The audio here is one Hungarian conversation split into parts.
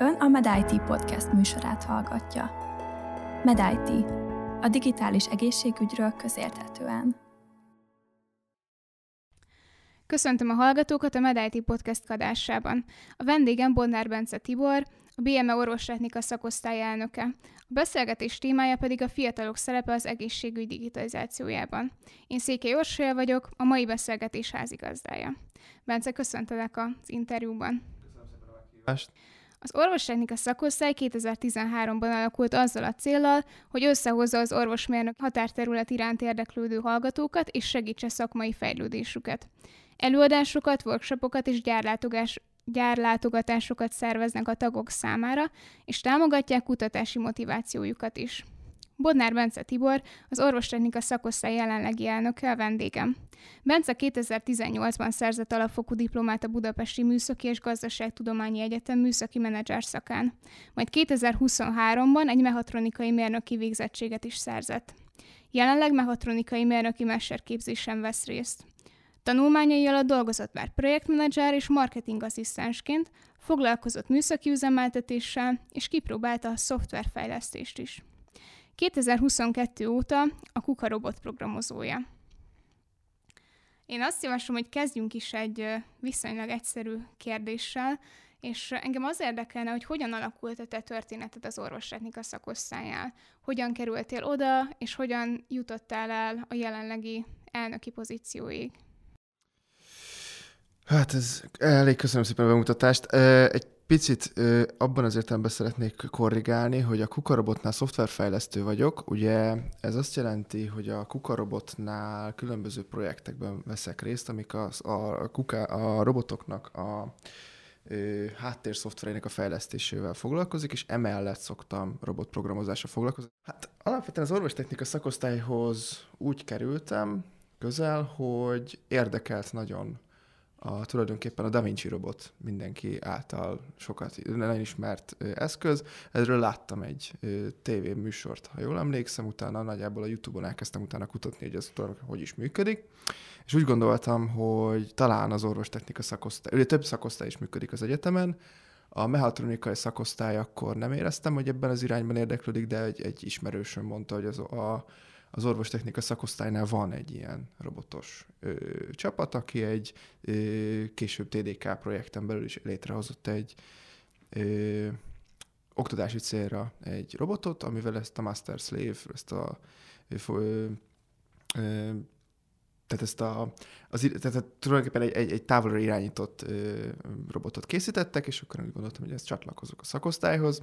Ön a MedIT podcast műsorát hallgatja. MedIT, a digitális egészségügyről közérthetően. Köszöntöm a hallgatókat a MedIT podcast kadásában. A vendégem Bonnár Bence Tibor, a BME orvostechnika szakosztály elnöke. A beszélgetés témája pedig a fiatalok szerepe az egészségügy digitalizációjában. Én Székely Orsolya vagyok, a mai beszélgetés házigazdája. Bence, köszöntelek az interjúban. Köszönöm szépen a meghívást. Az orvostechnika szakosztály 2013-ban alakult azzal a célral, hogy összehozza az orvosmérnök határterület iránt érdeklődő hallgatókat és segítse szakmai fejlődésüket. Előadásokat, workshopokat és gyárlátogás, gyárlátogatásokat szerveznek a tagok számára, és támogatják kutatási motivációjukat is. Bodnár Bence Tibor, az orvostechnika szakosztály jelenlegi elnöke a vendégem. Bence 2018-ban szerzett alapfokú diplomát a Budapesti Műszaki és Gazdaságtudományi Egyetem műszaki menedzser szakán. Majd 2023-ban egy mehatronikai mérnöki végzettséget is szerzett. Jelenleg mehatronikai mérnöki mesterképzésen vesz részt. Tanulmányai alatt dolgozott már projektmenedzser és marketingasszisztensként, foglalkozott műszaki üzemeltetéssel, és kipróbálta a szoftverfejlesztést is. 2022 óta a Kuka robot programozója. Én azt javaslom, hogy kezdjünk is egy viszonylag egyszerű kérdéssel, és engem az érdekelne, hogy hogyan alakult a te történeted az orvostechnika szakosztályán. Hogyan kerültél oda, és hogyan jutottál el a jelenlegi elnöki pozícióig? Hát ez elég köszönöm szépen a bemutatást. Egy picit abban az értelemben szeretnék korrigálni, hogy a kukarobotnál szoftverfejlesztő vagyok. Ugye ez azt jelenti, hogy a kukarobotnál különböző projektekben veszek részt, amik a, a, kuka, a robotoknak a háttérszoftverének a fejlesztésével foglalkozik, és emellett szoktam robotprogramozásra foglalkozni. Hát alapvetően az orvostechnika szakosztályhoz úgy kerültem közel, hogy érdekelt nagyon a, tulajdonképpen a Da Vinci robot mindenki által sokat nem ismert eszköz. Erről láttam egy tévéműsort, ha jól emlékszem, utána nagyjából a Youtube-on elkezdtem utána kutatni, hogy ez hogy is működik. És úgy gondoltam, hogy talán az orvostechnika szakosztály, ugye több szakosztály is működik az egyetemen, a mehatronikai szakosztály akkor nem éreztem, hogy ebben az irányban érdeklődik, de egy, egy ismerősöm mondta, hogy az a, az orvostechnika szakosztálynál van egy ilyen robotos ö, csapat, aki egy ö, később TDK projekten belül is létrehozott egy ö, oktatási célra egy robotot, amivel ezt a Master Slave, ezt a ö, ö, tehát ezt a, az, tehát tulajdonképpen egy, egy, egy távolra irányított ö, robotot készítettek, és akkor úgy gondoltam, hogy ezt csatlakozok a szakosztályhoz,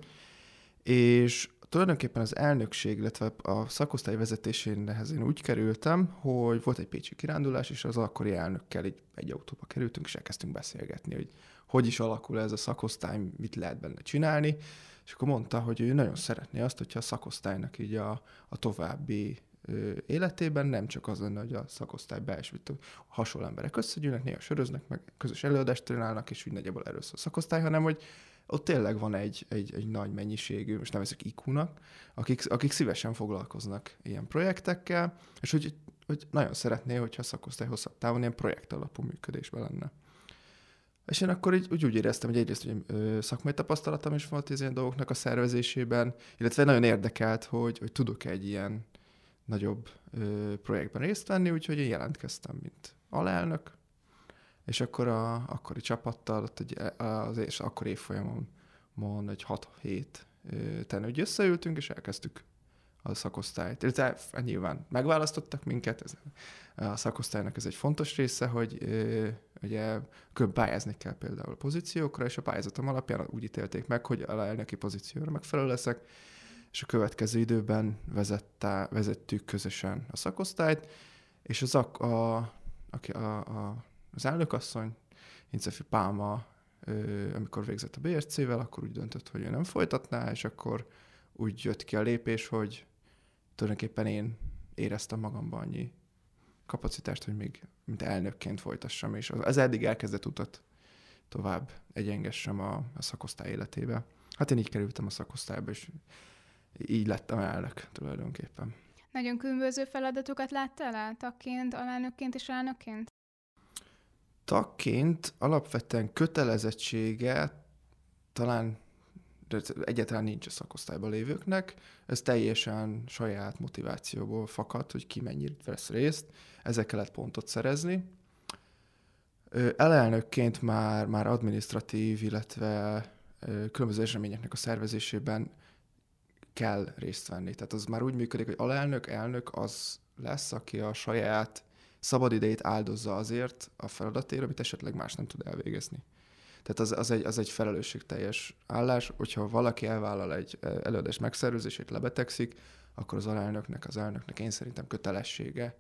és tulajdonképpen az elnökség, illetve a szakosztály vezetéséhez én úgy kerültem, hogy volt egy pécsi kirándulás, és az akkori elnökkel egy, egy autóba kerültünk, és elkezdtünk beszélgetni, hogy hogy is alakul ez a szakosztály, mit lehet benne csinálni, és akkor mondta, hogy ő nagyon szeretné azt, hogyha a szakosztálynak így a, a további életében nem csak az lenne, hogy a szakosztály belső, hasonló emberek összegyűlnek, néha söröznek, meg közös előadást csinálnak, és úgy nagyjából erről szól a szakosztály, hanem hogy ott tényleg van egy, egy, egy nagy mennyiségű, most nevezük IQ-nak, akik, akik szívesen foglalkoznak ilyen projektekkel, és hogy, hogy nagyon szeretné, hogyha szakosztály hosszabb távon ilyen projekt alapú működésben lenne. És én akkor így, úgy, úgy éreztem, hogy egyrészt hogy szakmai tapasztalatom is volt az ilyen dolgoknak a szervezésében, illetve nagyon érdekelt, hogy, hogy tudok egy ilyen nagyobb ö, projektben részt venni, úgyhogy én jelentkeztem, mint alelnök, és akkor a akkori csapattal, ott egy, az és akkor évfolyamon mond egy 6-7 tenőgy összeültünk, és elkezdtük a szakosztályt. Illetve nyilván megválasztottak minket, ez, a szakosztálynak ez egy fontos része, hogy ugye külön pályázni kell például a pozíciókra, és a pályázatom alapján úgy ítélték meg, hogy a elnöki pozícióra megfelelő leszek, és a következő időben vezette, vezettük közösen a szakosztályt, és az a, a, a, a, a az elnökasszony, Incefi Pálma, amikor végzett a BSC-vel, akkor úgy döntött, hogy ő nem folytatná, és akkor úgy jött ki a lépés, hogy tulajdonképpen én éreztem magamban annyi kapacitást, hogy még mint elnökként folytassam, és az eddig elkezdett utat tovább egyengessem a, a szakosztály életébe. Hát én így kerültem a szakosztályba, és így lettem elnök tulajdonképpen. Nagyon különböző feladatokat láttál el tagként, alelnökként és elnökként? Tagként alapvetően kötelezettsége talán de egyáltalán nincs a szakosztályban lévőknek, ez teljesen saját motivációból fakad, hogy ki mennyit vesz részt, ezekkel lehet pontot szerezni. Elelnökként már, már administratív, illetve különböző eseményeknek a szervezésében kell részt venni. Tehát az már úgy működik, hogy alelnök, elnök az lesz, aki a saját szabadidejét áldozza azért a feladatért, amit esetleg más nem tud elvégezni. Tehát az, az, egy, az egy felelősségteljes állás, hogyha valaki elvállal egy e, előadás megszervezését, lebetegszik, akkor az alelnöknek, az elnöknek én szerintem kötelessége,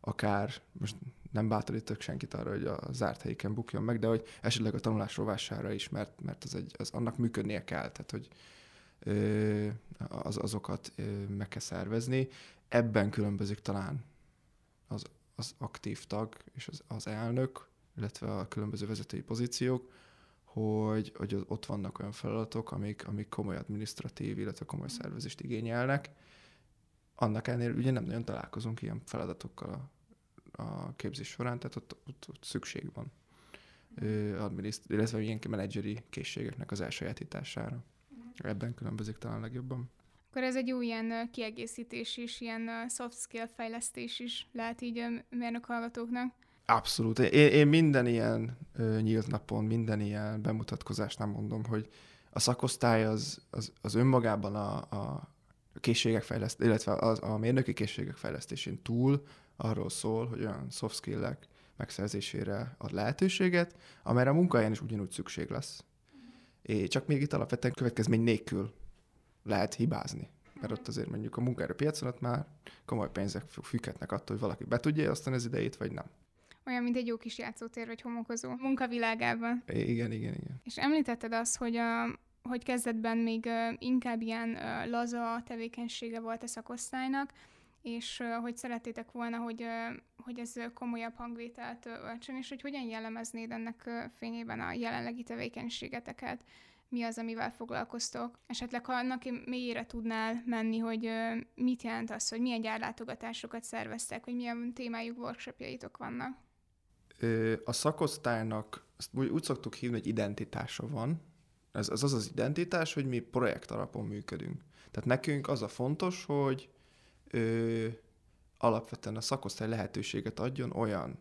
akár most nem bátorítok senkit arra, hogy a zárt helyiken bukjon meg, de hogy esetleg a tanulás rovására is, mert, mert az, egy, az annak működnie kell, tehát hogy ö, az, azokat ö, meg kell szervezni. Ebben különbözik talán az, az aktív tag és az, az elnök, illetve a különböző vezetői pozíciók, hogy, hogy ott vannak olyan feladatok, amik, amik komoly administratív, illetve komoly szervezést igényelnek. Annak ellenére ugye nem nagyon találkozunk ilyen feladatokkal a, a képzés során, tehát ott, ott, ott szükség van adminiszt, illetve ilyen menedzseri készségeknek az elsajátítására. Ebben különbözik talán legjobban. Akkor ez egy jó ilyen kiegészítés is, ilyen soft skill fejlesztés is lehet így mérnök hallgatóknak. Abszolút. Én, én minden ilyen ö, nyílt napon, minden ilyen bemutatkozásnál mondom, hogy a szakosztály az, az, az önmagában a, a készségek fejlesztés, illetve az, a mérnöki készségek fejlesztésén túl arról szól, hogy olyan soft skill-ek megszerzésére ad lehetőséget, amelyre a munkahelyen is ugyanúgy szükség lesz. É, csak még itt alapvetően következmény nélkül lehet hibázni. Mert ott azért mondjuk a munkaerőpiacon ott már komoly pénzek függhetnek attól, hogy valaki be tudja osztani az idejét, vagy nem. Olyan, mint egy jó kis játszótér vagy homokozó munkavilágában. Igen, igen, igen. És említetted azt, hogy a, hogy kezdetben még inkább ilyen laza tevékenysége volt a szakosztálynak, és hogy szerettétek volna, hogy, hogy ez komolyabb hangvételt öltsön, és hogy hogyan jellemeznéd ennek fényében a jelenlegi tevékenységeteket, mi az, amivel foglalkoztok. Esetleg, ha annak mélyére tudnál menni, hogy mit jelent az, hogy milyen gyárlátogatásokat szerveztek, hogy milyen témájú workshopjaitok vannak a szakosztálynak, ezt úgy szoktuk hívni, hogy identitása van. Ez, ez az az identitás, hogy mi projekt alapon működünk. Tehát nekünk az a fontos, hogy ö, alapvetően a szakosztály lehetőséget adjon olyan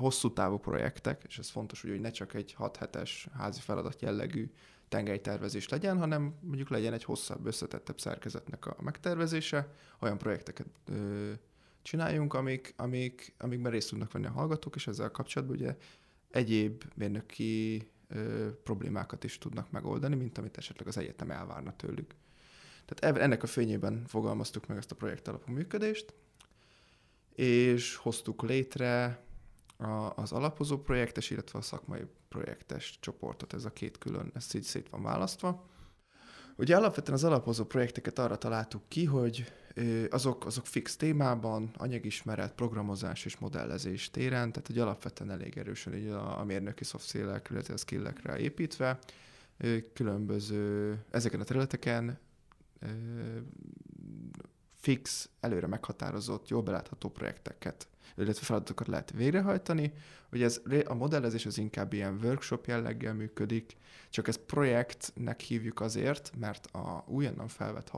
hosszú távú projektek, és ez fontos, hogy ne csak egy 6 hetes házi feladat jellegű tengelytervezés legyen, hanem mondjuk legyen egy hosszabb, összetettebb szerkezetnek a megtervezése, olyan projekteket ö, csináljunk, amik, amik, amikben részt tudnak venni a hallgatók, és ezzel kapcsolatban ugye egyéb mérnöki ö, problémákat is tudnak megoldani, mint amit esetleg az egyetem elvárna tőlük. Tehát ennek a fényében fogalmaztuk meg ezt a projekt alapú működést, és hoztuk létre a, az alapozó projektes, illetve a szakmai projektes csoportot, ez a két külön, ez így szét van választva. Ugye alapvetően az alapozó projekteket arra találtuk ki, hogy azok, azok fix témában, anyagismeret, programozás és modellezés téren, tehát egy alapvetően elég erősen így a, a mérnöki szoftszélek, illetve a skillekre építve, különböző, ezeken a területeken fix, előre meghatározott, jól belátható projekteket, illetve feladatokat lehet végrehajtani. Ugye ez, a modellezés az inkább ilyen workshop jelleggel működik, csak ezt projektnek hívjuk azért, mert a újonnan felvett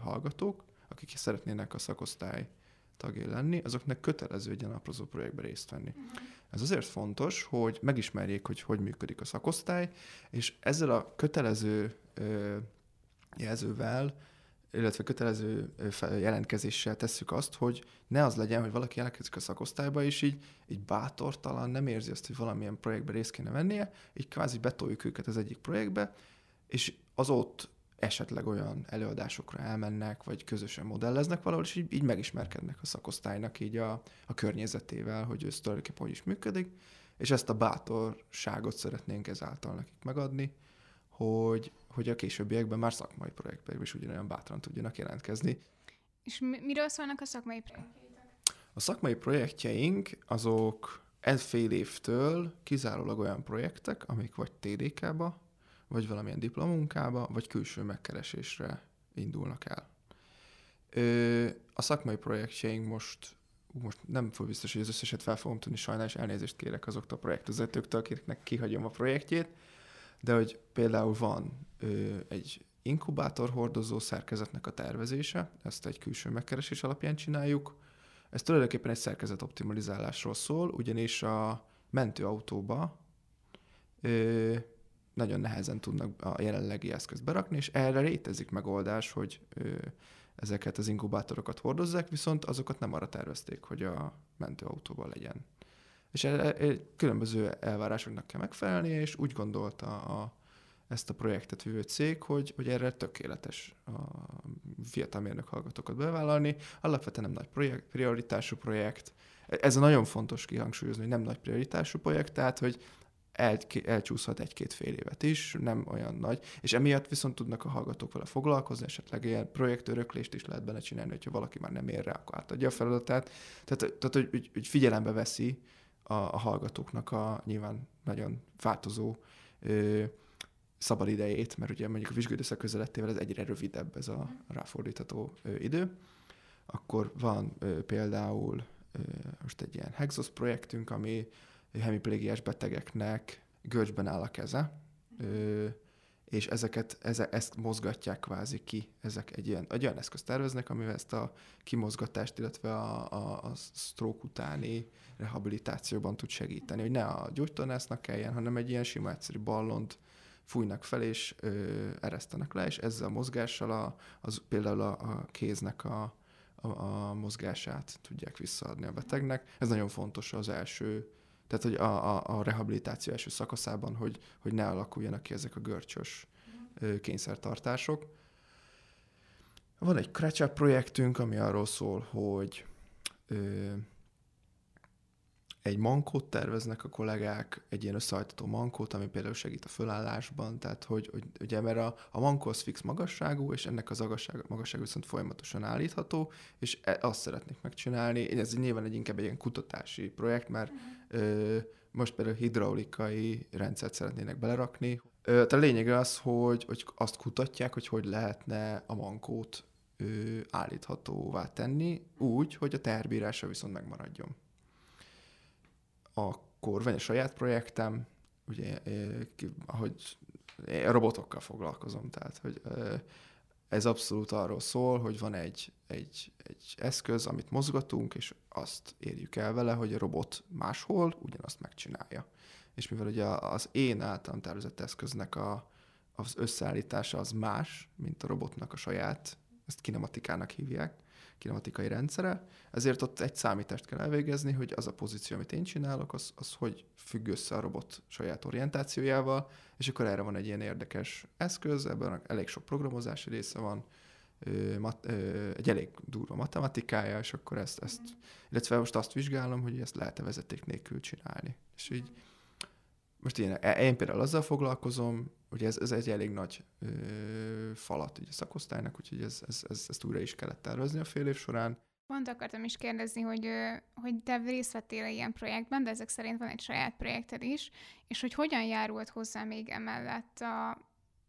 hallgatók akik szeretnének a szakosztály tagjai lenni, azoknak kötelező egy ilyen aprozó projektbe részt venni. Uh-huh. Ez azért fontos, hogy megismerjék, hogy hogy működik a szakosztály, és ezzel a kötelező ö, jelzővel, illetve kötelező jelentkezéssel tesszük azt, hogy ne az legyen, hogy valaki jelentkezik a szakosztályba, és így, így bátortalan, nem érzi azt, hogy valamilyen projektbe részt kéne vennie, így kvázi betoljuk őket az egyik projektbe, és az ott esetleg olyan előadásokra elmennek, vagy közösen modelleznek valahol, és így, így megismerkednek a szakosztálynak így a, a környezetével, hogy ez tulajdonképpen hogy is működik, és ezt a bátorságot szeretnénk ezáltal nekik megadni, hogy, hogy a későbbiekben már szakmai projektben is ugyanolyan bátran tudjanak jelentkezni. És mi, miről szólnak a szakmai projektjeitek? A szakmai projektjeink azok ez fél évtől kizárólag olyan projektek, amik vagy TDK-ba, vagy valamilyen diplomunkába, vagy külső megkeresésre indulnak el. Ö, a szakmai projektjeink most, most nem fog biztos, hogy az összeset fel fogom tudni, sajnálni, és elnézést kérek azoktól a projektvezetőktől, akiknek kihagyom a projektjét, de hogy például van ö, egy inkubátor hordozó szerkezetnek a tervezése, ezt egy külső megkeresés alapján csináljuk. Ez tulajdonképpen egy szerkezet optimalizálásról szól, ugyanis a mentőautóba ö, nagyon nehezen tudnak a jelenlegi eszközt berakni, és erre létezik megoldás, hogy ö, ezeket az inkubátorokat hordozzák, viszont azokat nem arra tervezték, hogy a mentőautóban legyen. És e, e, különböző elvárásoknak kell megfelelni, és úgy gondolta a, ezt a projektet vívő cég, hogy, hogy erre tökéletes a fiatal mérnök hallgatókat bevállalni. Alapvetően nem nagy projekt, prioritású projekt. Ez a nagyon fontos kihangsúlyozni, hogy nem nagy prioritású projekt, tehát hogy el, elcsúszhat egy-két fél évet is, nem olyan nagy, és emiatt viszont tudnak a hallgatók vele foglalkozni, esetleg ilyen projektöröklést is lehet benne csinálni, hogyha valaki már nem ér rá, akkor átadja a feladatát. Tehát, tehát hogy, hogy, hogy figyelembe veszi a, a hallgatóknak a nyilván nagyon változó ö, szabad idejét, mert ugye mondjuk a vizsgődőszak közelettével ez egyre rövidebb ez a ráfordítható ö, idő. Akkor van ö, például ö, most egy ilyen Hexos projektünk, ami hemiplégiás betegeknek görcsben áll a keze, ö, és ezeket, eze, ezt mozgatják kvázi ki, ezek egy, ilyen, egy olyan eszközt terveznek, amivel ezt a kimozgatást, illetve a, a, a stroke utáni rehabilitációban tud segíteni, hogy ne a gyógytornásznak kelljen, hanem egy ilyen sima egyszerű ballont fújnak fel, és ö, eresztenek le, és ezzel a mozgással a, az, például a, a kéznek a, a, a mozgását tudják visszaadni a betegnek. Ez nagyon fontos az első tehát, hogy a, a, a rehabilitáció első szakaszában, hogy, hogy ne alakuljanak ki ezek a görcsös kényszertartások. Van egy Cratchup projektünk, ami arról szól, hogy egy mankót terveznek a kollégák, egy ilyen összehajtató mankót, ami például segít a fölállásban, tehát hogy, hogy ugye mert a, a mankó az fix magasságú, és ennek az magasság, magasság viszont folyamatosan állítható, és e, azt szeretnék megcsinálni. Ez nyilván egy inkább egy ilyen kutatási projekt, mert uh-huh. ö, most például hidraulikai rendszert szeretnének belerakni. Ö, tehát a lényeg az, hogy, hogy azt kutatják, hogy hogy lehetne a mankót ö, állíthatóvá tenni, úgy, hogy a terbírása viszont megmaradjon akkor van egy saját projektem, ugye, ahogy én robotokkal foglalkozom, tehát hogy ez abszolút arról szól, hogy van egy, egy, egy eszköz, amit mozgatunk, és azt érjük el vele, hogy a robot máshol ugyanazt megcsinálja. És mivel ugye az én általam tervezett eszköznek a, az összeállítása az más, mint a robotnak a saját, ezt kinematikának hívják, kinematikai rendszere, ezért ott egy számítást kell elvégezni, hogy az a pozíció, amit én csinálok, az, az hogy függ össze a robot saját orientációjával, és akkor erre van egy ilyen érdekes eszköz, ebben elég sok programozási része van, mat, egy elég durva matematikája, és akkor ezt, ezt, illetve most azt vizsgálom, hogy ezt lehet-e vezeték nélkül csinálni. És így most én, én például azzal foglalkozom, hogy ez, ez egy elég nagy ö, falat ugye a szakosztálynak, úgyhogy ez, ez, ez, ezt újra is kellett tervezni a fél év során. Pont akartam is kérdezni, hogy, hogy te részt vettél ilyen projektben, de ezek szerint van egy saját projekted is, és hogy hogyan járult hozzá még emellett a,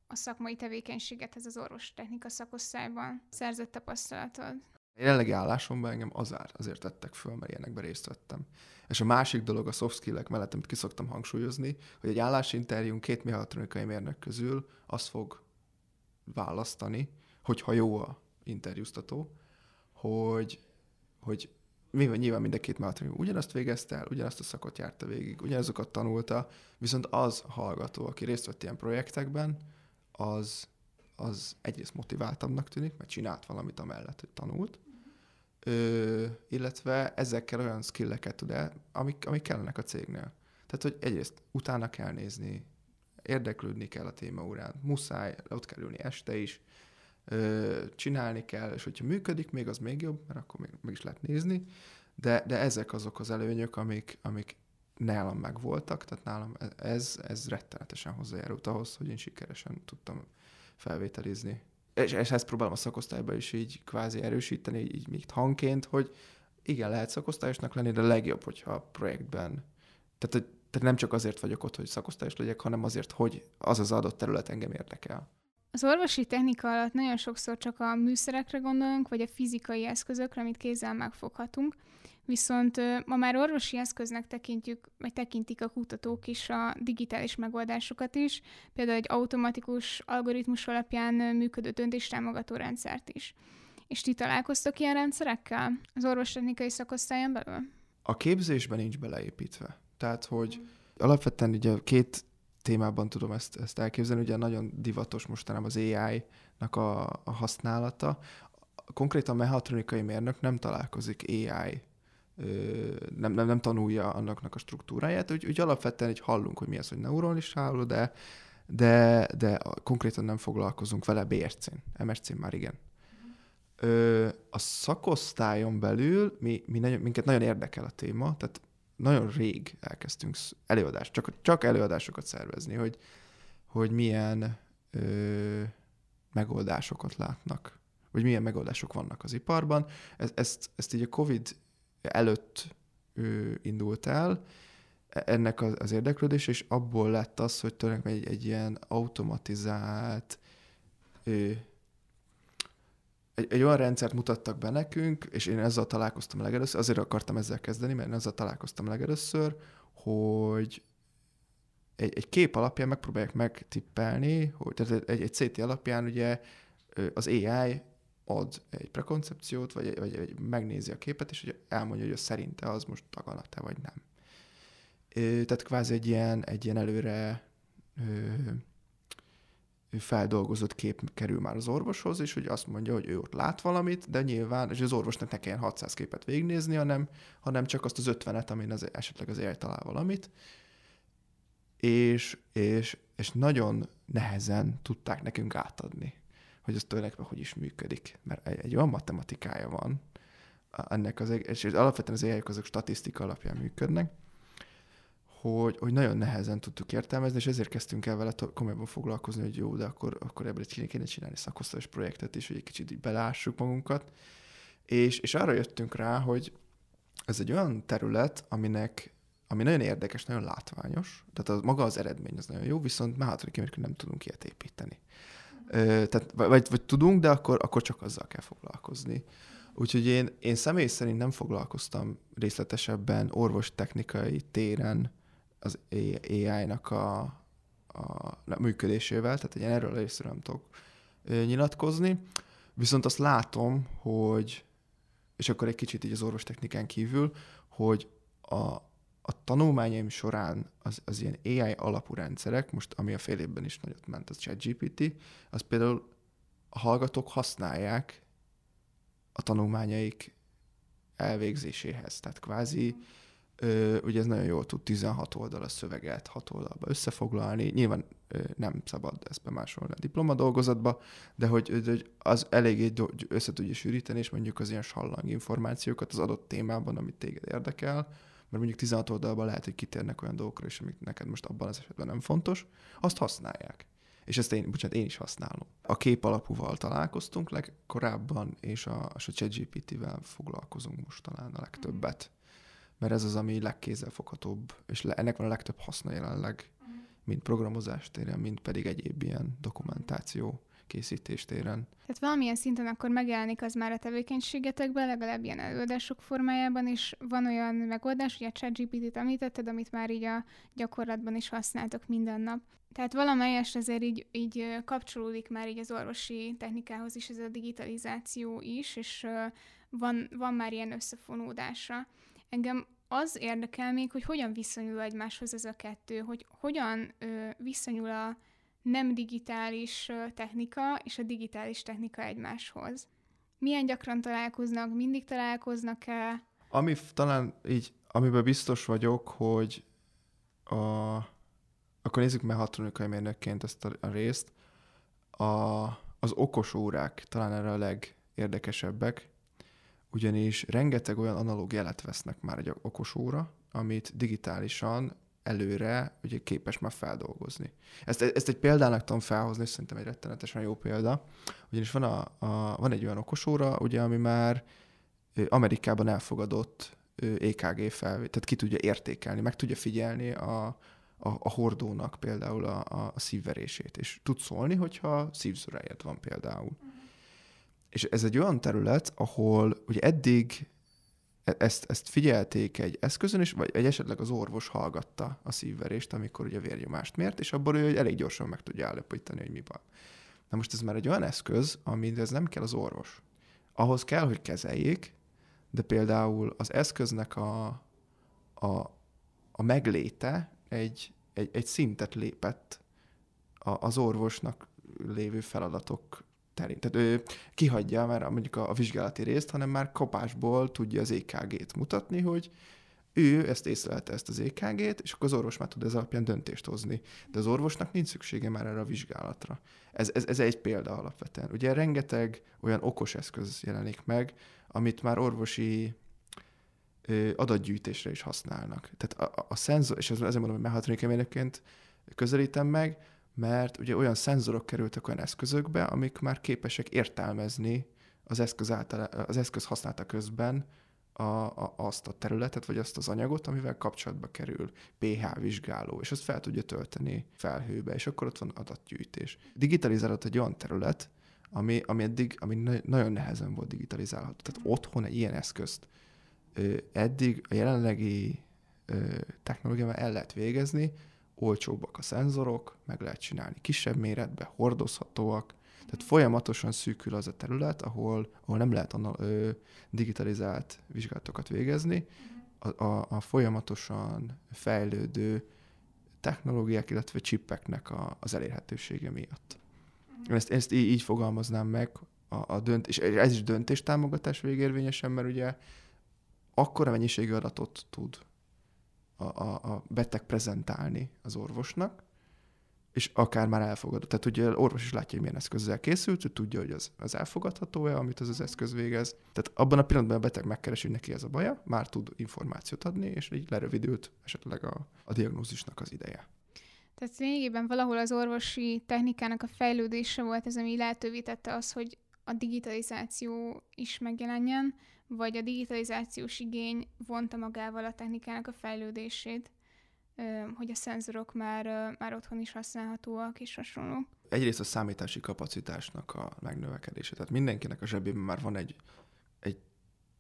a szakmai tevékenységet ez az orvostechnika szakosztályban szerzett tapasztalatod? Jelenlegi állásomban engem azár, azért tettek föl, mert ilyenekben részt vettem. És a másik dolog a soft skill-ek mellett, amit kiszoktam hangsúlyozni, hogy egy állásinterjún két mechatronikai mérnök közül azt fog választani, hogyha jó a interjúztató, hogy, hogy mivel nyilván mind a két mechatronikai ugyanazt végezte el, ugyanazt a szakot járta végig, ugyanazokat tanulta, viszont az hallgató, aki részt vett ilyen projektekben, az az egyrészt motiváltabbnak tűnik, mert csinált valamit amellett, hogy tanult, ö, illetve ezekkel olyan skilleket tud el, amik, amik kellenek a cégnél. Tehát, hogy egyrészt utána kell nézni, érdeklődni kell a témaórán, muszáj, ott kell este is, ö, csinálni kell, és hogyha működik még, az még jobb, mert akkor még, meg is lehet nézni, de, de ezek azok az előnyök, amik, amik nálam megvoltak, tehát nálam ez, ez rettenetesen hozzájárult ahhoz, hogy én sikeresen tudtam felvételizni. És, és ezt próbálom a szakosztályban is így kvázi erősíteni, így még hangként, hogy igen, lehet szakosztályosnak lenni, de legjobb, hogyha a projektben, tehát, tehát nem csak azért vagyok ott, hogy szakosztályos legyek, hanem azért, hogy az az adott terület engem érdekel. Az orvosi technika alatt nagyon sokszor csak a műszerekre gondolunk, vagy a fizikai eszközökre, amit kézzel megfoghatunk. Viszont ma már orvosi eszköznek tekintjük, vagy tekintik a kutatók is a digitális megoldásokat is, például egy automatikus algoritmus alapján működő döntéstámogató rendszert is. És ti találkoztok ilyen rendszerekkel az orvostechnikai szakosztályon belül? A képzésben nincs beleépítve. Tehát, hogy alapvetően ugye két témában tudom ezt, ezt elképzelni, ugye nagyon divatos mostanában az AI-nak a, a használata. Konkrétan mechatronikai mérnök nem találkozik AI nem, nem, nem tanulja annak a struktúráját, úgy, úgy alapvetően így hallunk, hogy mi az, hogy neuronis háló, de, de, de konkrétan nem foglalkozunk vele BRC-n, MSC-n már igen. Ö, a szakosztályon belül mi, mi nagyon, minket nagyon érdekel a téma, tehát nagyon rég elkezdtünk előadást, csak, csak előadásokat szervezni, hogy, hogy milyen ö, megoldásokat látnak, vagy milyen megoldások vannak az iparban. Ez, ezt, ezt így a COVID előtt ő indult el, e, ennek az, az érdeklődés, és abból lett az, hogy tulajdonképpen egy, egy ilyen automatizált egy, egy olyan rendszert mutattak be nekünk, és én ezzel találkoztam legelőször, azért akartam ezzel kezdeni, mert én ezzel találkoztam legelőször, hogy egy, egy kép alapján megpróbálják megtippelni, hogy tehát egy, egy CT alapján ugye az AI ad egy prekoncepciót, vagy, vagy, vagy megnézi a képet, és hogy elmondja, hogy szerinte az most taganat-e, vagy nem. Tehát kvázi egy ilyen, egy ilyen előre feldolgozott kép kerül már az orvoshoz, és hogy azt mondja, hogy ő ott lát valamit, de nyilván, és az orvosnak ne kelljen 600 képet végignézni, hanem, hanem csak azt az 50-et, amin az, esetleg az talál valamit. És, és, és nagyon nehezen tudták nekünk átadni hogy az tulajdonképpen hogy is működik. Mert egy, egy olyan matematikája van, ennek az, és alapvetően az ai azok statisztika alapján működnek, hogy, hogy nagyon nehezen tudtuk értelmezni, és ezért kezdtünk el vele komolyabban foglalkozni, hogy jó, de akkor, akkor ebből egy kéne csinálni szakosztályos projektet is, hogy egy kicsit így belássuk magunkat. És, és arra jöttünk rá, hogy ez egy olyan terület, aminek ami nagyon érdekes, nagyon látványos, tehát az, maga az eredmény az nagyon jó, viszont hátra nem tudunk ilyet építeni tehát, vagy, vagy tudunk, de akkor, akkor csak azzal kell foglalkozni. Úgyhogy én, én személy szerint nem foglalkoztam részletesebben orvostechnikai téren az AI-nak a, a működésével, tehát én erről először nem tudok nyilatkozni, viszont azt látom, hogy, és akkor egy kicsit így az orvostechnikán kívül, hogy a, a tanulmányaim során az, az ilyen AI alapú rendszerek, most ami a fél évben is nagyot ment, az ChatGPT, az például a hallgatók használják a tanulmányaik elvégzéséhez. Tehát kvázi, ö, ugye ez nagyon jól tud 16 oldalas szöveget 6 oldalba összefoglalni. Nyilván ö, nem szabad ezt bemásolni a diplomadolgozatba, de hogy, hogy az eléggé össze tudja sűríteni, és mondjuk az ilyen sallang információkat az adott témában, amit téged érdekel, mert mondjuk 16 oldalban lehet, hogy kitérnek olyan dolgokra is, amik neked most abban az esetben nem fontos, azt használják. És ezt én, bocsánat, én is használom. A kép alapúval találkoztunk legkorábban, és a, és a ChatGPT-vel foglalkozunk most talán a legtöbbet. Mert ez az, ami legkézzelfoghatóbb, és le, ennek van a legtöbb haszna jelenleg, mint programozás téren, mint pedig egyéb ilyen dokumentáció készítés téren. Tehát valamilyen szinten akkor megjelenik az már a tevékenységetekben, legalább ilyen előadások formájában, és van olyan megoldás, hogy a ChatGPT-t említetted, amit már így a gyakorlatban is használtok minden nap. Tehát valamelyes azért így, így kapcsolódik már így az orvosi technikához is ez a digitalizáció is, és van, van már ilyen összefonódása. Engem az érdekel még, hogy hogyan viszonyul egymáshoz ez a kettő, hogy hogyan ö, viszonyul a nem digitális technika és a digitális technika egymáshoz. Milyen gyakran találkoznak, mindig találkoznak-e? Ami talán így, amiben biztos vagyok, hogy a, akkor nézzük mechatronikai mérnökként ezt a, a részt. A, az okos órák talán erre a legérdekesebbek, ugyanis rengeteg olyan analóg jelet vesznek már egy okos óra, amit digitálisan előre ugye képes már feldolgozni. Ezt, ezt egy példának tudom felhozni, és szerintem egy rettenetesen jó példa. Ugyanis van, a, a, van egy olyan okosóra, ugye, ami már Amerikában elfogadott EKG fel, tehát ki tudja értékelni, meg tudja figyelni a, a, a hordónak például a, a, szívverését, és tud szólni, hogyha szívzörejed van például. Uh-huh. És ez egy olyan terület, ahol ugye eddig ezt, ezt figyelték egy eszközön is, vagy egy esetleg az orvos hallgatta a szívverést, amikor ugye vérnyomást mért, és abból ő elég gyorsan meg tudja állapítani, hogy mi van. Na most ez már egy olyan eszköz, ez nem kell az orvos. Ahhoz kell, hogy kezeljék, de például az eszköznek a, a, a megléte egy, egy, egy szintet lépett az orvosnak lévő feladatok terén. Tehát ő kihagyja már mondjuk a, a vizsgálati részt, hanem már kapásból tudja az EKG-t mutatni, hogy ő ezt észlelte ezt az EKG-t, és akkor az orvos már tud ez alapján döntést hozni. De az orvosnak nincs szüksége már erre a vizsgálatra. Ez, ez, ez egy példa alapvetően. Ugye rengeteg olyan okos eszköz jelenik meg, amit már orvosi ö, adatgyűjtésre is használnak. Tehát a, a, a szenzor, és ezért mondom, hogy mechatronikai közelítem meg, mert ugye olyan szenzorok kerültek olyan eszközökbe, amik már képesek értelmezni az eszköz, által, az eszköz használata közben a, a, azt a területet, vagy azt az anyagot, amivel kapcsolatba kerül pH vizsgáló, és azt fel tudja tölteni felhőbe, és akkor ott van adatgyűjtés. Digitalizálott egy olyan terület, ami, ami eddig ami nagyon nehezen volt digitalizálható. Tehát otthon egy ilyen eszközt eddig a jelenlegi technológiával el lehet végezni, olcsóbbak a szenzorok, meg lehet csinálni kisebb méretbe, hordozhatóak, tehát folyamatosan szűkül az a terület, ahol, ahol nem lehet annal, ö, digitalizált vizsgálatokat végezni, a, a, a folyamatosan fejlődő technológiák, illetve csippeknek a, az elérhetősége miatt. Én ezt, ezt így, fogalmaznám meg, a, a dönt, és ez is döntéstámogatás végérvényesen, mert ugye akkora mennyiségű adatot tud a, a, a beteg prezentálni az orvosnak, és akár már elfogadott. Tehát ugye orvos is látja, hogy milyen eszközzel készült, hogy tudja, hogy az, az elfogadható-e, amit az az eszköz végez. Tehát abban a pillanatban a beteg megkeresi, hogy neki ez a baja, már tud információt adni, és így lerövidült esetleg a, a diagnózisnak az ideje. Tehát lényegében valahol az orvosi technikának a fejlődése volt ez, ami lehetővé tette az, hogy a digitalizáció is megjelenjen, vagy a digitalizációs igény vonta magával a technikának a fejlődését, hogy a szenzorok már, már otthon is használhatóak és hasonlók. Egyrészt a számítási kapacitásnak a megnövekedése. Tehát mindenkinek a zsebében már van egy, egy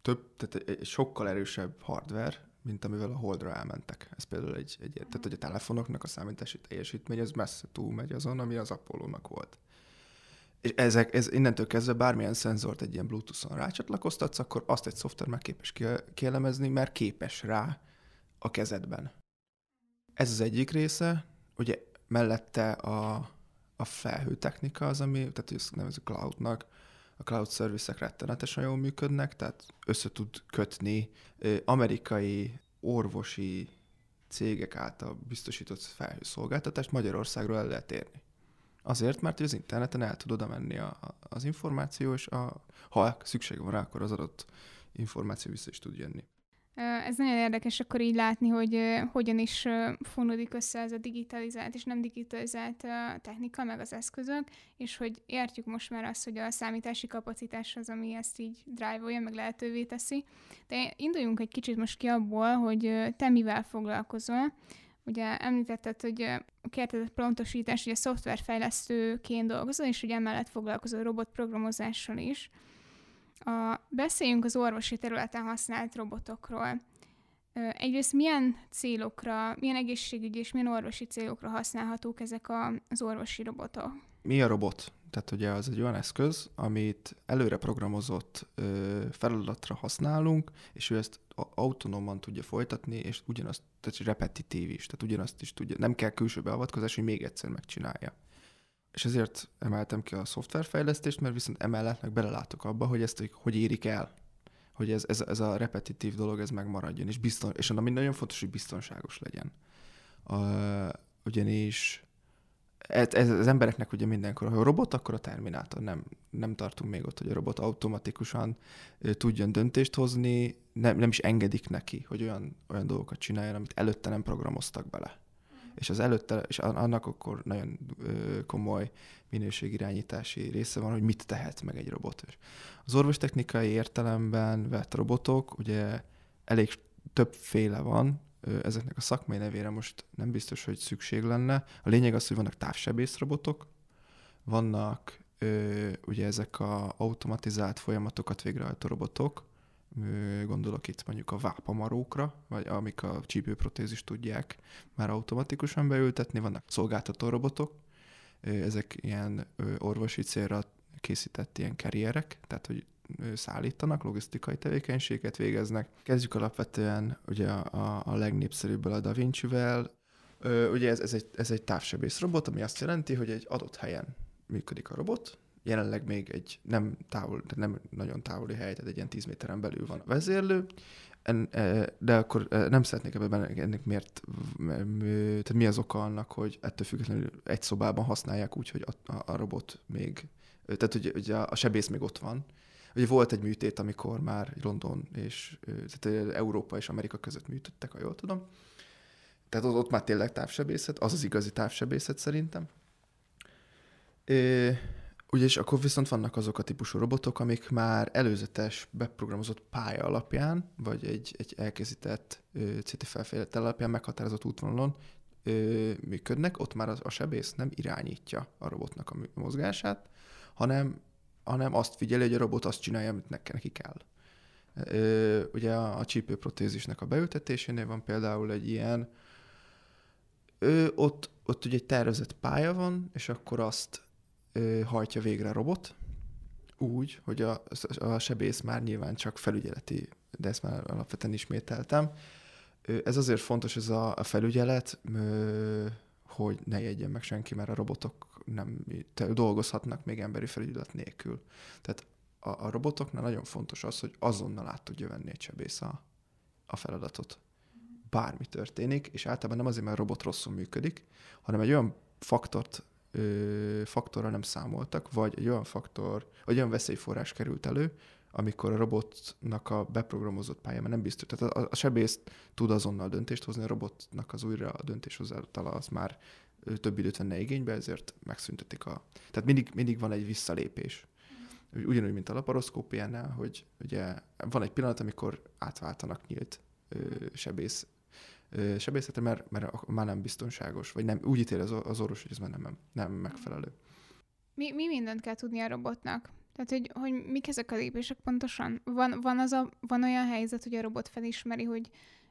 több, tehát egy sokkal erősebb hardware, mint amivel a Holdra elmentek. Ez például egy, egy tehát hogy a telefonoknak a számítási teljesítmény, ez messze túl megy azon, ami az Apollo-nak volt. És ezek, ez innentől kezdve bármilyen szenzort egy ilyen Bluetooth-on rácsatlakoztatsz, akkor azt egy szoftver már képes kielemezni, mert képes rá a kezedben. Ez az egyik része, ugye mellette a, a felhőtechnika az, ami, tehát ezt nevezük cloudnak, a cloud service-ek rettenetesen jól működnek, tehát össze tud kötni amerikai orvosi cégek által biztosított felhőszolgáltatást Magyarországról el lehet érni. Azért, mert az interneten el tud oda menni a, az információ, és a, ha szükség van rá, akkor az adott információ vissza is tud jönni. Ez nagyon érdekes akkor így látni, hogy hogyan is fonódik össze ez a digitalizált és nem digitalizált technika, meg az eszközök, és hogy értjük most már azt, hogy a számítási kapacitás az, ami ezt így drive-olja, meg lehetővé teszi. De induljunk egy kicsit most ki abból, hogy te mivel foglalkozol. Ugye említetted, hogy kérted a pontosítás, hogy a szoftverfejlesztőként dolgozol, és hogy emellett foglalkozol robotprogramozással is. A, beszéljünk az orvosi területen használt robotokról. Egyrészt milyen célokra, milyen egészségügyi és milyen orvosi célokra használhatók ezek a, az orvosi robotok? Mi a robot? Tehát ugye az egy olyan eszköz, amit előre programozott ö, feladatra használunk, és ő ezt autonóman tudja folytatni, és ugyanazt, tehát repetitív is, tehát ugyanazt is tudja, nem kell külső beavatkozás, hogy még egyszer megcsinálja és ezért emeltem ki a szoftverfejlesztést, mert viszont emellett meg belelátok abba, hogy ezt hogy érik el, hogy ez, ez, ez a repetitív dolog ez megmaradjon, és, bizton, és ami nagyon fontos, hogy biztonságos legyen. Uh, ugyanis ez, ez, az embereknek ugye mindenkor, ha a robot, akkor a terminátor. Nem, nem tartunk még ott, hogy a robot automatikusan tudjon döntést hozni, nem, nem is engedik neki, hogy olyan, olyan dolgokat csináljon, amit előtte nem programoztak bele és az előtte, és annak akkor nagyon komoly minőségirányítási része van, hogy mit tehet meg egy robot. Az orvostechnikai értelemben vett robotok, ugye elég többféle van, ezeknek a szakmai nevére most nem biztos, hogy szükség lenne. A lényeg az, hogy vannak távsebész robotok, vannak ugye ezek a automatizált folyamatokat végrehajtó robotok, gondolok itt mondjuk a vápamarókra, vagy amik a csípőprotézis tudják már automatikusan beültetni, vannak szolgáltató robotok, ezek ilyen orvosi célra készített ilyen karrierek, tehát hogy szállítanak, logisztikai tevékenységet végeznek. Kezdjük alapvetően ugye a, a legnépszerűbből a Da Vinci-vel. Ugye ez, ez, egy, ez egy távsebész robot, ami azt jelenti, hogy egy adott helyen működik a robot, jelenleg még egy nem távol, nem nagyon távoli hely, tehát egy ilyen 10 méteren belül van a vezérlő, de akkor nem szeretnék ebben ennek miért, tehát mi az oka annak, hogy ettől függetlenül egy szobában használják úgy, hogy a, a, a robot még, tehát hogy, hogy a, a sebész még ott van. Ugye volt egy műtét, amikor már London és tehát Európa és Amerika között műtöttek, ha jól tudom. Tehát ott, ott már tényleg távsebészet, az az igazi távsebészet szerintem. É, Ugye, és akkor viszont vannak azok a típusú robotok, amik már előzetes, beprogramozott pálya alapján, vagy egy, egy elkészített CT felfejlett alapján meghatározott útvonalon ö, működnek, ott már az, a sebész nem irányítja a robotnak a mozgását, hanem, hanem azt figyeli, hogy a robot azt csinálja, amit neki kell. Ugye a, a csípőprotézisnek a beültetésénél van például egy ilyen, ö, ott, ott ugye egy tervezett pálya van, és akkor azt ö, hajtja végre a robot, úgy, hogy a, a sebész már nyilván csak felügyeleti, de ezt már alapvetően ismételtem. Ez azért fontos, ez a, a felügyelet, ö, hogy ne jegyen meg senki, mert a robotok nem dolgozhatnak még emberi felügyelet nélkül. Tehát a, a robotoknál nagyon fontos az, hogy azonnal át tudja venni egy sebész a, a feladatot. Bármi történik, és általában nem azért, mert a robot rosszul működik, hanem egy olyan faktort ö, faktorral nem számoltak, vagy egy olyan faktor, vagy olyan veszélyforrás került elő, amikor a robotnak a beprogramozott pálya, mert nem biztos, tehát a, a sebész tud azonnal döntést hozni, a robotnak az újra a döntéshozatala az már több időt venne igénybe, ezért megszüntetik a... Tehát mindig, mindig van egy visszalépés. Ugyanúgy, mint a laparoszkópiánál, hogy ugye van egy pillanat, amikor átváltanak nyílt ö, sebész sebészete, mert, mert már nem biztonságos, vagy nem, úgy ítél az, az orvos, hogy ez már nem, nem megfelelő. Mi, mi mindent kell tudni a robotnak? Tehát, hogy, hogy mik ezek a lépések pontosan? Van, van, az a, van olyan helyzet, hogy a robot felismeri, hogy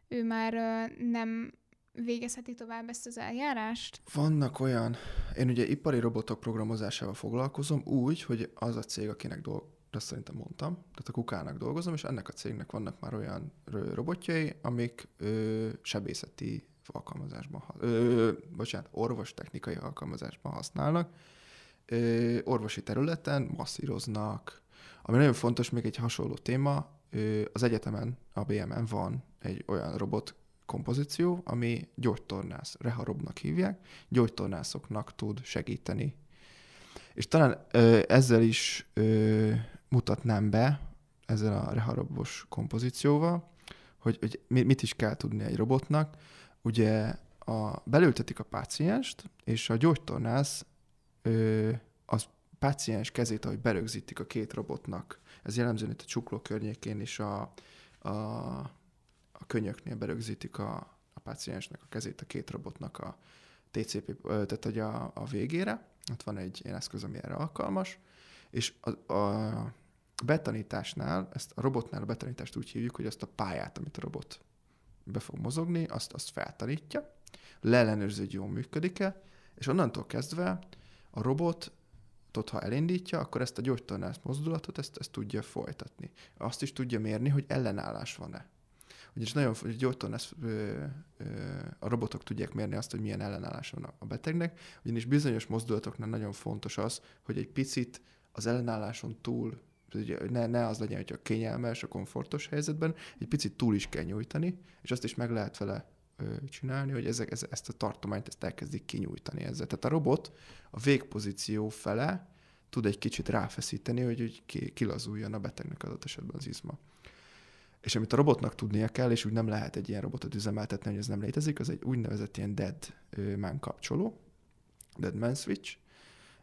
ő már nem végezheti tovább ezt az eljárást? Vannak olyan, én ugye ipari robotok programozásával foglalkozom úgy, hogy az a cég, akinek dolg, azt szerintem mondtam, tehát a kukának dolgozom, és ennek a cégnek vannak már olyan robotjai, amik ö, sebészeti alkalmazásban, ö, bocsánat, orvostechnikai alkalmazásban használnak. Ö, orvosi területen masszíroznak, ami nagyon fontos, még egy hasonló téma, az egyetemen, a BMN van egy olyan robot kompozíció, ami gyógytornász, reharobnak hívják, gyógytornászoknak tud segíteni. És talán ö, ezzel is ö, mutatnám be ezzel a reharobos kompozícióval, hogy, hogy mit is kell tudni egy robotnak. Ugye a, belültetik a pácienst, és a gyógytornász ö, az páciens kezét, ahogy berögzítik a két robotnak, ez jellemzően itt a csukló környékén is a, a, a könyöknél berögzítik a, a páciensnek a kezét a két robotnak a TCP, tehát hogy a, a végére, ott van egy ilyen eszköz, ami erre alkalmas, és a, a betanításnál, ezt a robotnál a betanítást úgy hívjuk, hogy azt a pályát, amit a robot be fog mozogni, azt, azt feltanítja, leellenőrzi, hogy jól működik-e, és onnantól kezdve a robot ott, ha elindítja, akkor ezt a gyógytornász mozdulatot, ezt, ezt tudja folytatni. Azt is tudja mérni, hogy ellenállás van-e. Ugyanis nagyon hogy gyógytornász, a robotok tudják mérni azt, hogy milyen ellenállás van a betegnek, ugyanis bizonyos mozdulatoknál nagyon fontos az, hogy egy picit az ellenálláson túl ugye, ne, ne az legyen, hogy a kényelmes, a komfortos helyzetben, egy picit túl is kell nyújtani, és azt is meg lehet vele ö, csinálni, hogy ezek, ez, ezt a tartományt ezt elkezdik kinyújtani ezzel. Tehát a robot a végpozíció fele tud egy kicsit ráfeszíteni, hogy, hogy kilazuljon a betegnek adott esetben az izma. És amit a robotnak tudnia kell, és úgy nem lehet egy ilyen robotot üzemeltetni, hogy ez nem létezik, az egy úgynevezett ilyen dead man kapcsoló, dead man switch.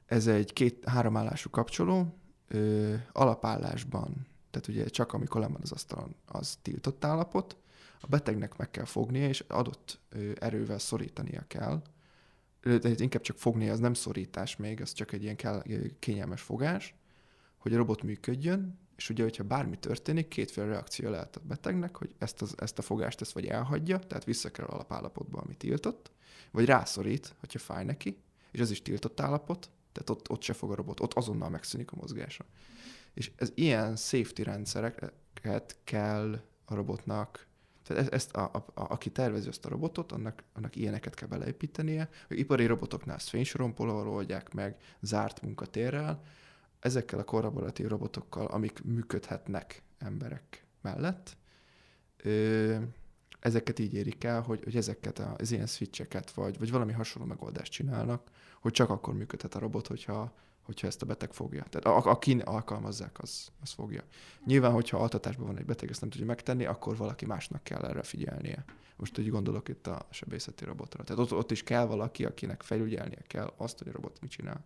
Ez egy két, háromállású kapcsoló, ö, alapállásban, tehát ugye csak amikor lemond az asztalon, az tiltott állapot, a betegnek meg kell fognia, és adott ö, erővel szorítania kell. De inkább csak fognia, az nem szorítás még, az csak egy ilyen kell, kényelmes fogás, hogy a robot működjön, és ugye, hogyha bármi történik, kétféle reakció lehet a betegnek, hogy ezt, az, ezt a fogást ezt vagy elhagyja, tehát visszakerül alapállapotba, amit tiltott, vagy rászorít, hogyha fáj neki, és ez is tiltott állapot, tehát ott, ott se fog a robot, ott azonnal megszűnik a mozgása. És ez ilyen safety rendszereket kell a robotnak, tehát ezt, a, a, a, aki tervezi ezt a robotot, annak, annak ilyeneket kell beleépítenie. A ipari robotoknál ezt fénysorompolóval oldják meg, zárt munkatérrel. Ezekkel a kollaboratív robotokkal, amik működhetnek emberek mellett, ö, ezeket így érik el, hogy, hogy ezeket az ilyen switcheket, vagy, vagy valami hasonló megoldást csinálnak, hogy csak akkor működhet a robot, hogyha, hogyha ezt a beteg fogja. Tehát a, aki alkalmazzák, az, az fogja. Nyilván, hogyha altatásban van egy beteg, ezt nem tudja megtenni, akkor valaki másnak kell erre figyelnie. Most úgy gondolok itt a sebészeti robotra. Tehát ott, ott is kell valaki, akinek felügyelnie kell azt, hogy a robot mit csinál.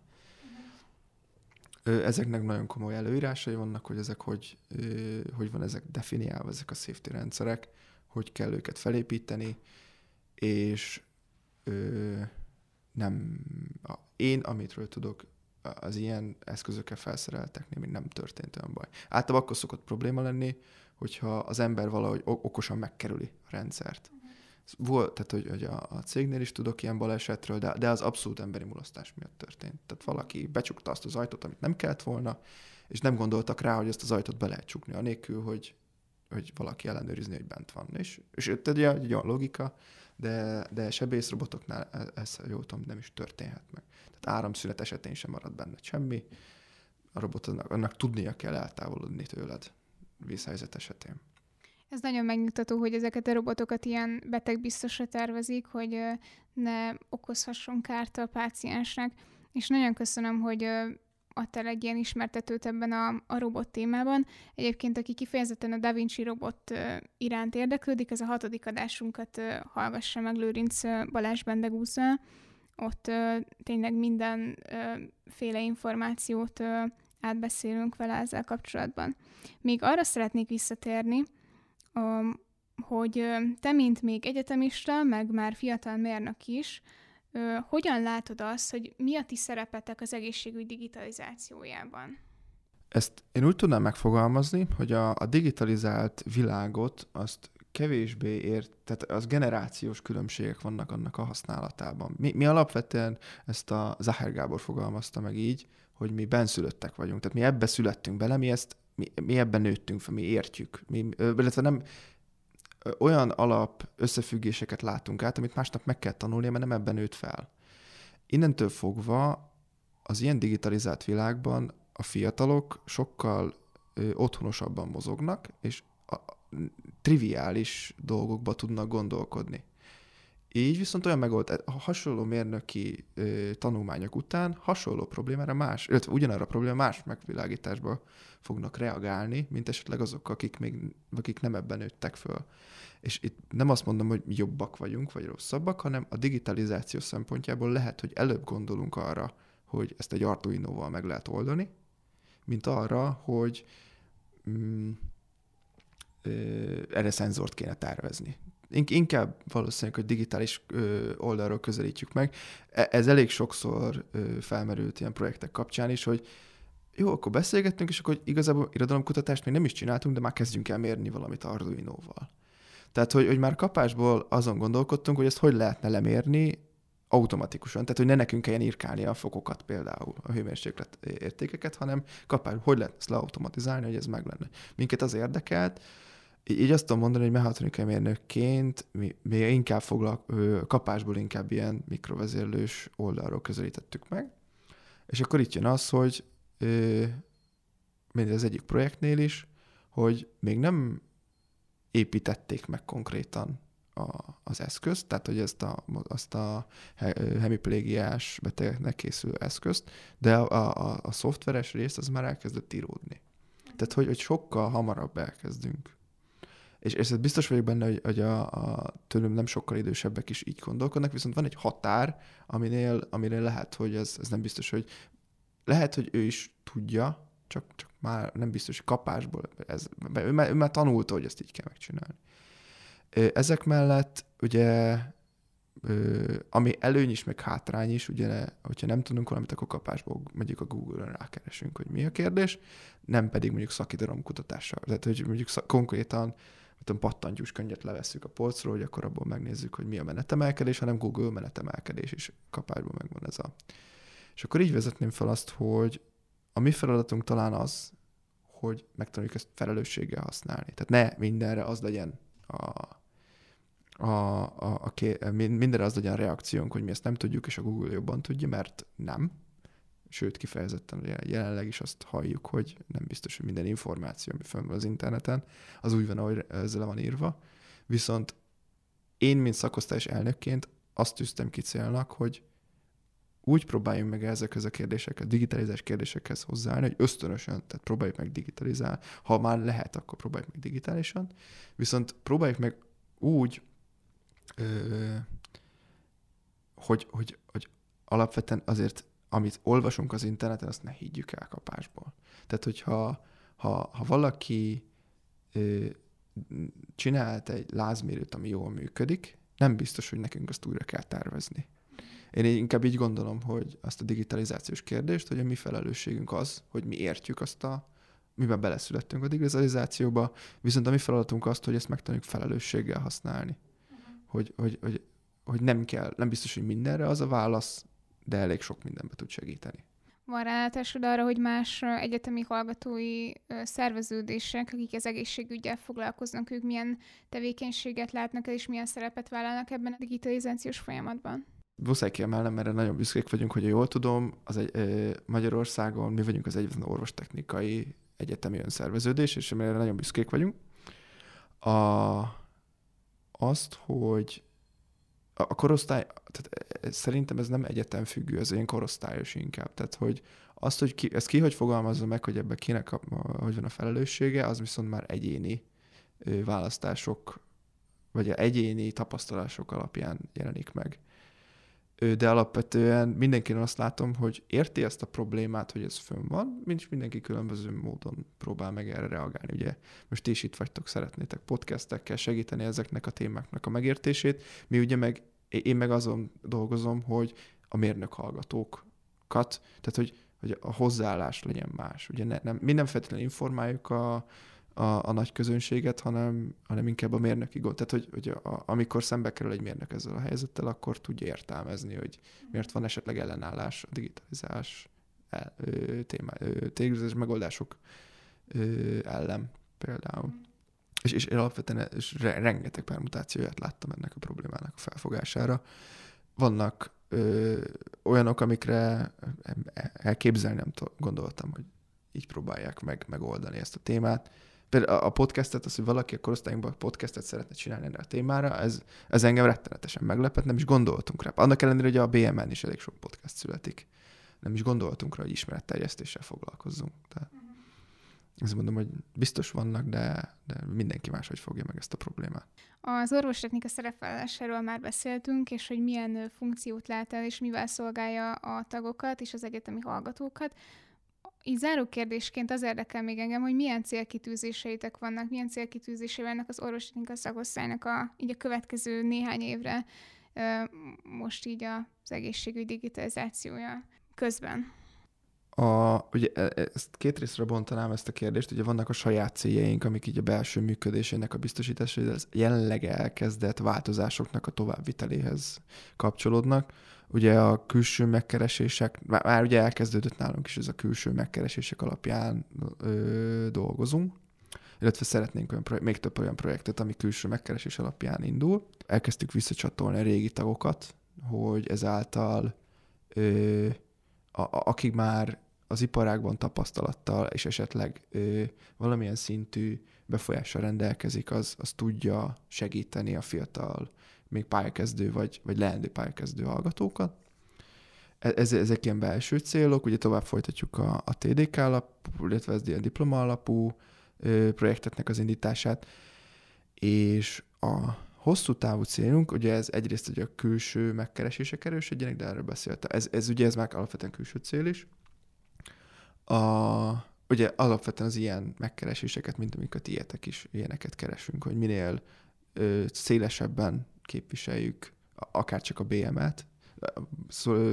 Ezeknek nagyon komoly előírásai vannak, hogy ezek hogy, hogy van ezek definiálva, ezek a safety rendszerek, hogy kell őket felépíteni, és nem, én, amitről tudok, az ilyen eszközökkel felszerelteknél még nem történt olyan baj. Általában akkor szokott probléma lenni, hogyha az ember valahogy okosan megkerüli a rendszert. Volt, tehát hogy, hogy a, a cégnél is tudok ilyen balesetről, de, de az abszolút emberi mulasztás miatt történt. Tehát valaki becsukta azt az ajtót, amit nem kellett volna, és nem gondoltak rá, hogy ezt az ajtót be lehet csukni, anélkül, hogy, hogy valaki ellenőrizni, hogy bent van. És, és itt egy, egy olyan logika, de, de sebészrobotoknál ez, ez jól tudom, nem is történhet meg. Tehát áramszünet esetén sem marad benne semmi. A robotnak annak tudnia kell eltávolodni tőled vízhelyzet esetén. Ez nagyon megnyugtató, hogy ezeket a robotokat ilyen betegbiztosra tervezik, hogy ne okozhasson kárt a páciensnek. És nagyon köszönöm, hogy adtál egy ilyen ismertetőt ebben a, a robot témában. Egyébként, aki kifejezetten a Da Vinci robot iránt érdeklődik, ez a hatodik adásunkat hallgassa meg Lőrinc Balázs Bendegúzzal. Ott tényleg mindenféle információt átbeszélünk vele ezzel kapcsolatban. Még arra szeretnék visszatérni, hogy te, mint még egyetemista, meg már fiatal mérnök is, hogyan látod azt, hogy mi a ti szerepetek az egészségügy digitalizációjában? Ezt én úgy tudnám megfogalmazni, hogy a, a digitalizált világot azt kevésbé ért, tehát az generációs különbségek vannak annak a használatában. Mi, mi alapvetően ezt a Zahár Gábor fogalmazta meg így, hogy mi benszülöttek vagyunk, tehát mi ebbe születtünk bele, mi ezt mi, mi ebben nőttünk fel, mi értjük. Mi, illetve nem, olyan alap összefüggéseket látunk át, amit másnak meg kell tanulnia, mert nem ebben nőtt fel. Innentől fogva az ilyen digitalizált világban a fiatalok sokkal ö, otthonosabban mozognak, és a, a, triviális dolgokba tudnak gondolkodni. Így viszont olyan megold, a hasonló mérnöki ö, tanulmányok után hasonló problémára más, illetve ugyanarra a problémára más megvilágításba fognak reagálni, mint esetleg azok, akik még akik nem ebben nőttek föl. És itt nem azt mondom, hogy jobbak vagyunk, vagy rosszabbak, hanem a digitalizáció szempontjából lehet, hogy előbb gondolunk arra, hogy ezt egy Arduino-val meg lehet oldani, mint arra, hogy mm, erre szenzort kéne tervezni. Inkább valószínűleg, hogy digitális oldalról közelítjük meg. E, ez elég sokszor felmerült ilyen projektek kapcsán is, hogy jó, akkor beszélgettünk, és akkor igazából irodalomkutatást még nem is csináltunk, de már kezdjünk el mérni valamit Arduino-val. Tehát, hogy, hogy már kapásból azon gondolkodtunk, hogy ezt hogy lehetne lemérni automatikusan, tehát hogy ne nekünk kelljen írkálni a fokokat például, a hőmérséklet értékeket, hanem kapás, hogy lehet ezt leautomatizálni, hogy ez meg lenne. Minket az érdekelt, így azt tudom mondani, hogy mechatronikai mérnökként mi, mi inkább foglal, kapásból inkább ilyen mikrovezérlős oldalról közelítettük meg, és akkor itt jön az, hogy mint az egyik projektnél is, hogy még nem építették meg konkrétan a, az eszközt, tehát hogy ezt a, azt a hemiplégiás betegeknek készülő eszközt, de a, a, a szoftveres rész az már elkezdett íródni. Tehát, hogy, hogy sokkal hamarabb elkezdünk. És, és ez biztos vagyok benne, hogy, hogy a, a tőlem nem sokkal idősebbek is így gondolkodnak, viszont van egy határ, aminél, aminél lehet, hogy ez, ez nem biztos, hogy lehet, hogy ő is tudja, csak, csak már nem biztos, hogy kapásból, ez, ő, már, ő már tanulta, hogy ezt így kell megcsinálni. Ezek mellett ugye ami előny is, meg hátrány is, ugye, hogyha nem tudunk valamit, akkor kapásból megyünk a Google-on, rákeresünk, hogy mi a kérdés, nem pedig mondjuk szakidalom kutatással. Tehát, hogy mondjuk konkrétan tudom, pattantyús könyvet levesszük a polcról, hogy akkor abból megnézzük, hogy mi a menetemelkedés, hanem Google menetemelkedés is kapásban megvan ez a... És akkor így vezetném fel azt, hogy a mi feladatunk talán az, hogy megtanuljuk ezt felelősséggel használni. Tehát ne mindenre az legyen a, a, a, a, a mindenre az legyen a reakciónk, hogy mi ezt nem tudjuk, és a Google jobban tudja, mert nem. Sőt, kifejezetten jelenleg is azt halljuk, hogy nem biztos, hogy minden információ, ami fönn van az interneten, az úgy van, ahogy ezzel van írva. Viszont én, mint szakosztályos elnökként azt tűztem ki célnak, hogy úgy próbáljunk meg ezekhez a kérdésekhez, digitalizás kérdésekhez hozzáállni, hogy ösztönösen, tehát próbáljuk meg digitalizálni. Ha már lehet, akkor próbáljuk meg digitálisan. Viszont próbáljuk meg úgy, ö, hogy, hogy, hogy alapvetően azért, amit olvasunk az interneten, azt ne higgyük el kapásból. Tehát, hogyha ha, ha valaki ö, csinált egy lázmérőt, ami jól működik, nem biztos, hogy nekünk azt újra kell tervezni. Én inkább így gondolom, hogy azt a digitalizációs kérdést, hogy a mi felelősségünk az, hogy mi értjük azt a, miben beleszülettünk a digitalizációba, viszont a mi feladatunk azt, hogy ezt megtanuljuk felelősséggel használni. Uh-huh. Hogy, hogy, hogy, hogy nem kell, nem biztos, hogy mindenre az a válasz, de elég sok mindenbe tud segíteni. Van rálátásod arra, hogy más egyetemi hallgatói szerveződések, akik az egészségügyel foglalkoznak, ők milyen tevékenységet látnak el, és milyen szerepet vállalnak ebben a digitalizációs folyamatban? muszáj kiemelnem, mert nagyon büszkék vagyunk, hogy jól tudom, az egy, Magyarországon mi vagyunk az egyetlen orvostechnikai egyetemi önszerveződés, és amire nagyon büszkék vagyunk. A, azt, hogy a korosztály, tehát szerintem ez nem egyetem függő, ez ilyen korosztályos inkább. Tehát, hogy azt, hogy ki, ezt ki hogy fogalmazza meg, hogy ebben kinek a, hogy van a felelőssége, az viszont már egyéni választások, vagy egyéni tapasztalások alapján jelenik meg de alapvetően mindenkinek azt látom, hogy érti ezt a problémát, hogy ez fönn van, mint mindenki különböző módon próbál meg erre reagálni. Ugye most is itt vagytok, szeretnétek podcastekkel segíteni ezeknek a témáknak a megértését. Mi ugye meg, én meg azon dolgozom, hogy a mérnök hallgatókat, tehát hogy, hogy a hozzáállás legyen más. Ugye ne, nem, minden feltétlenül informáljuk a, a, a nagy közönséget, hanem, hanem inkább a mérnöki gond. Tehát, hogy, hogy a, amikor szembe kerül egy mérnök ezzel a helyzettel, akkor tudja értelmezni, hogy miért van esetleg ellenállás a digitalizás el, ö, témá, ö, megoldások ö, ellen például. Mm. És, és alapvetően és rengeteg permutációját láttam ennek a problémának a felfogására. Vannak ö, olyanok, amikre elképzelni nem gondoltam, hogy így próbálják meg megoldani ezt a témát például a podcastet, az, hogy valaki a korosztályunkban podcastet szeretne csinálni erre a témára, ez, ez engem rettenetesen meglepett, nem is gondoltunk rá. Annak ellenére, hogy a BMN is elég sok podcast születik. Nem is gondoltunk rá, hogy ismeretterjesztéssel foglalkozzunk. Tehát ezt mondom, hogy biztos vannak, de, de mindenki máshogy fogja meg ezt a problémát. Az orvostechnika szerepvállalásáról már beszéltünk, és hogy milyen funkciót lát el, és mivel szolgálja a tagokat és az egyetemi hallgatókat így záró kérdésként az érdekel még engem, hogy milyen célkitűzéseitek vannak, milyen célkitűzései vannak az orvostechnika szakosztálynak a, így a következő néhány évre, most így az egészségügy digitalizációja közben. A, ugye e, e, ezt két részre bontanám ezt a kérdést, ugye vannak a saját céljaink, amik így a belső működésének a biztosítása, hogy az jelenleg elkezdett változásoknak a továbbviteléhez kapcsolódnak. Ugye a külső megkeresések, már, már ugye elkezdődött nálunk is ez a külső megkeresések alapján ö, dolgozunk, illetve szeretnénk olyan projekt, még több olyan projektet, ami külső megkeresés alapján indul. Elkezdtük visszacsatolni a régi tagokat, hogy ezáltal ö, a, a, akik már az iparágban tapasztalattal és esetleg ö, valamilyen szintű befolyással rendelkezik, az, az tudja segíteni a fiatal még pályakezdő vagy, vagy leendő pályakezdő hallgatókat. E, ez, ezek ilyen belső célok, ugye tovább folytatjuk a, a TDK alapú, illetve ez ilyen diploma alapú ö, projekteknek az indítását, és a hosszú távú célunk, ugye ez egyrészt, hogy a külső megkeresések erősödjenek, de erről beszéltem. Ez, ez ugye ez már alapvetően külső cél is. A, ugye alapvetően az ilyen megkereséseket, mint amiket ilyetek is, ilyeneket keresünk, hogy minél ö, szélesebben képviseljük akár csak a BM-et,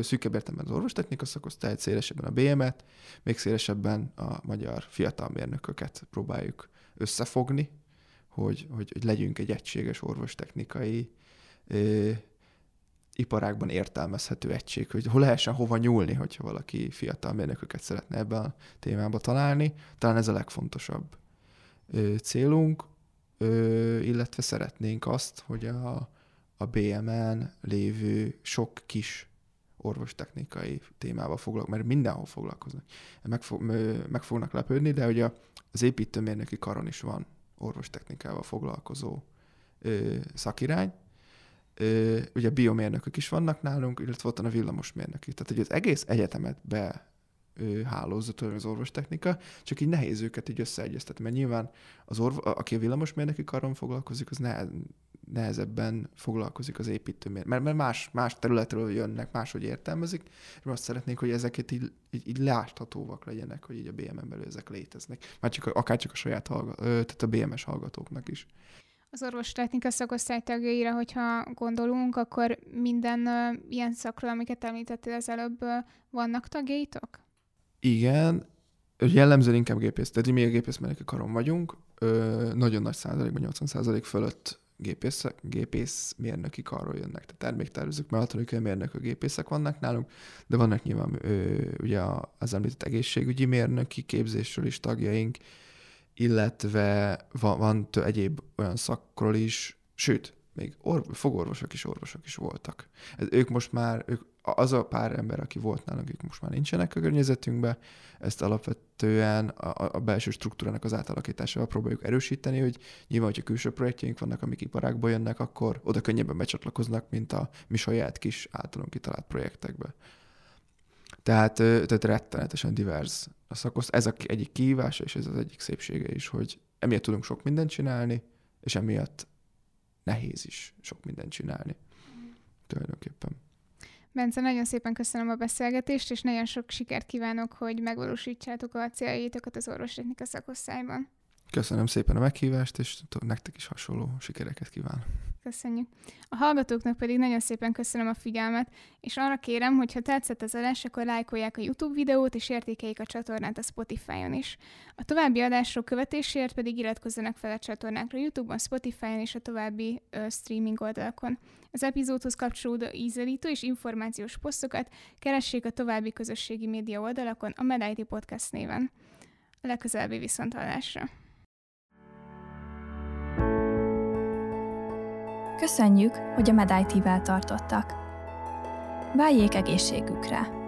szűkebb értelemben az orvostechnika szakosztályt, szélesebben a BM-et, még szélesebben a magyar fiatal mérnököket próbáljuk összefogni, hogy, hogy, hogy legyünk egy egységes orvostechnikai ö, iparágban értelmezhető egység, hogy hol lehessen hova nyúlni, hogyha valaki fiatal mérnököket szeretne ebben a témába találni. Talán ez a legfontosabb ö, célunk, ö, illetve szeretnénk azt, hogy a, a BMN lévő sok kis orvostechnikai témával foglalkoznak, mert mindenhol foglalkoznak. Meg, meg fognak lepődni, de ugye az építőmérnöki karon is van orvostechnikával foglalkozó ö, szakirány. Ö, ugye biomérnökök is vannak nálunk, illetve ott van a villamosmérnöki. Tehát hogy az egész egyetemet be hálózat, az orvostechnika, csak így nehéz őket így összeegyeztetni, mert nyilván az orv, aki a villamosmérnöki karon foglalkozik, az ne, nehezebben foglalkozik az építőmér, mert, mert más, más területről jönnek, máshogy értelmezik, és azt szeretnénk, hogy ezeket így, így, így láthatóak legyenek, hogy így a BM-en belül ezek léteznek. Már csak, akár csak a saját hallgat, tehát a BMS hallgatóknak is. Az orvostechnika szakosztály tagjaira, hogyha gondolunk, akkor minden uh, ilyen szakról, amiket említettél az előbb, uh, vannak tagjaitok? Igen, jellemzően inkább gépész, tehát mi a gépészmérnöki karon vagyunk, ö, nagyon nagy százalékban, 80 százalék fölött gépész, gépész mérnöki karról jönnek, tehát terméktervezők, mechatronikai mérnökök, gépészek vannak nálunk, de vannak nyilván ö, ugye az említett egészségügyi mérnöki képzésről is tagjaink, illetve van, van tő egyéb olyan szakról is, sőt, még orv, fogorvosok is, orvosok is voltak. Ez, ők most már, ők, az a pár ember, aki volt nálunk, ők most már nincsenek a környezetünkben, ezt alapvetően a, a belső struktúrának az átalakításával próbáljuk erősíteni, hogy nyilván, hogyha külső projektjeink vannak, amik iparákból jönnek, akkor oda könnyebben becsatlakoznak, mint a mi saját kis általunk kitalált projektekbe. Tehát, tehát rettenetesen divers a szakoszt. Ez a egyik kihívása, és ez az egyik szépsége is, hogy emiatt tudunk sok mindent csinálni, és emiatt nehéz is sok mindent csinálni. Tulajdonképpen. Bence, nagyon szépen köszönöm a beszélgetést, és nagyon sok sikert kívánok, hogy megvalósítsátok a céljaitokat az orvostechnika szakosztályban. Köszönöm szépen a meghívást, és nektek is hasonló sikereket kívánok. Köszönjük. A hallgatóknak pedig nagyon szépen köszönöm a figyelmet, és arra kérem, hogy ha tetszett az adás, akkor lájkolják a YouTube videót, és értékeljék a csatornát a Spotify-on is. A további adások követéséért pedig iratkozzanak fel a csatornákra YouTube-on, Spotify-on és a további ö, streaming oldalakon. Az epizódhoz kapcsolódó ízelítő és információs posztokat keressék a további közösségi média oldalakon a MedIT Podcast néven. A legközelebbi viszontalásra! Köszönjük, hogy a MedIT-vel tartottak. Váljék egészségükre!